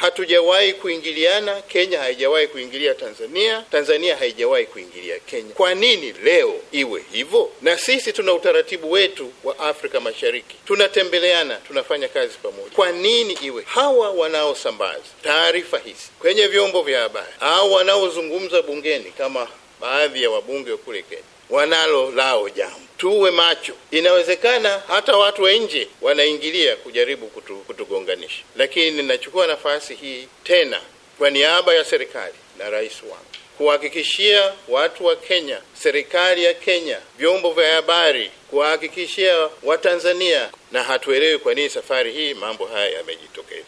hatujawahi kuingiliana. Kenya haijawahi kuingilia Tanzania, Tanzania haijawahi kuingilia Kenya. Kwa nini leo iwe hivyo? Na sisi tuna utaratibu wetu wa Afrika Mashariki, tunatembeleana, tunafanya kazi pamoja. Kwa nini iwe hawa wanaosambaza taarifa hizi kwenye vyombo vya habari au wanaozungumza bungeni kama baadhi ya wabunge kule Kenya wanalo lao jambo. Tuwe macho. Inawezekana hata watu wa nje wanaingilia kujaribu kutu, kutugonganisha, lakini ninachukua nafasi hii tena kwa niaba ya serikali na rais wangu kuhakikishia watu wa Kenya, serikali ya Kenya, vyombo vya habari, kuwahakikishia Watanzania, na hatuelewi kwa nini safari hii mambo haya yamejitokeza.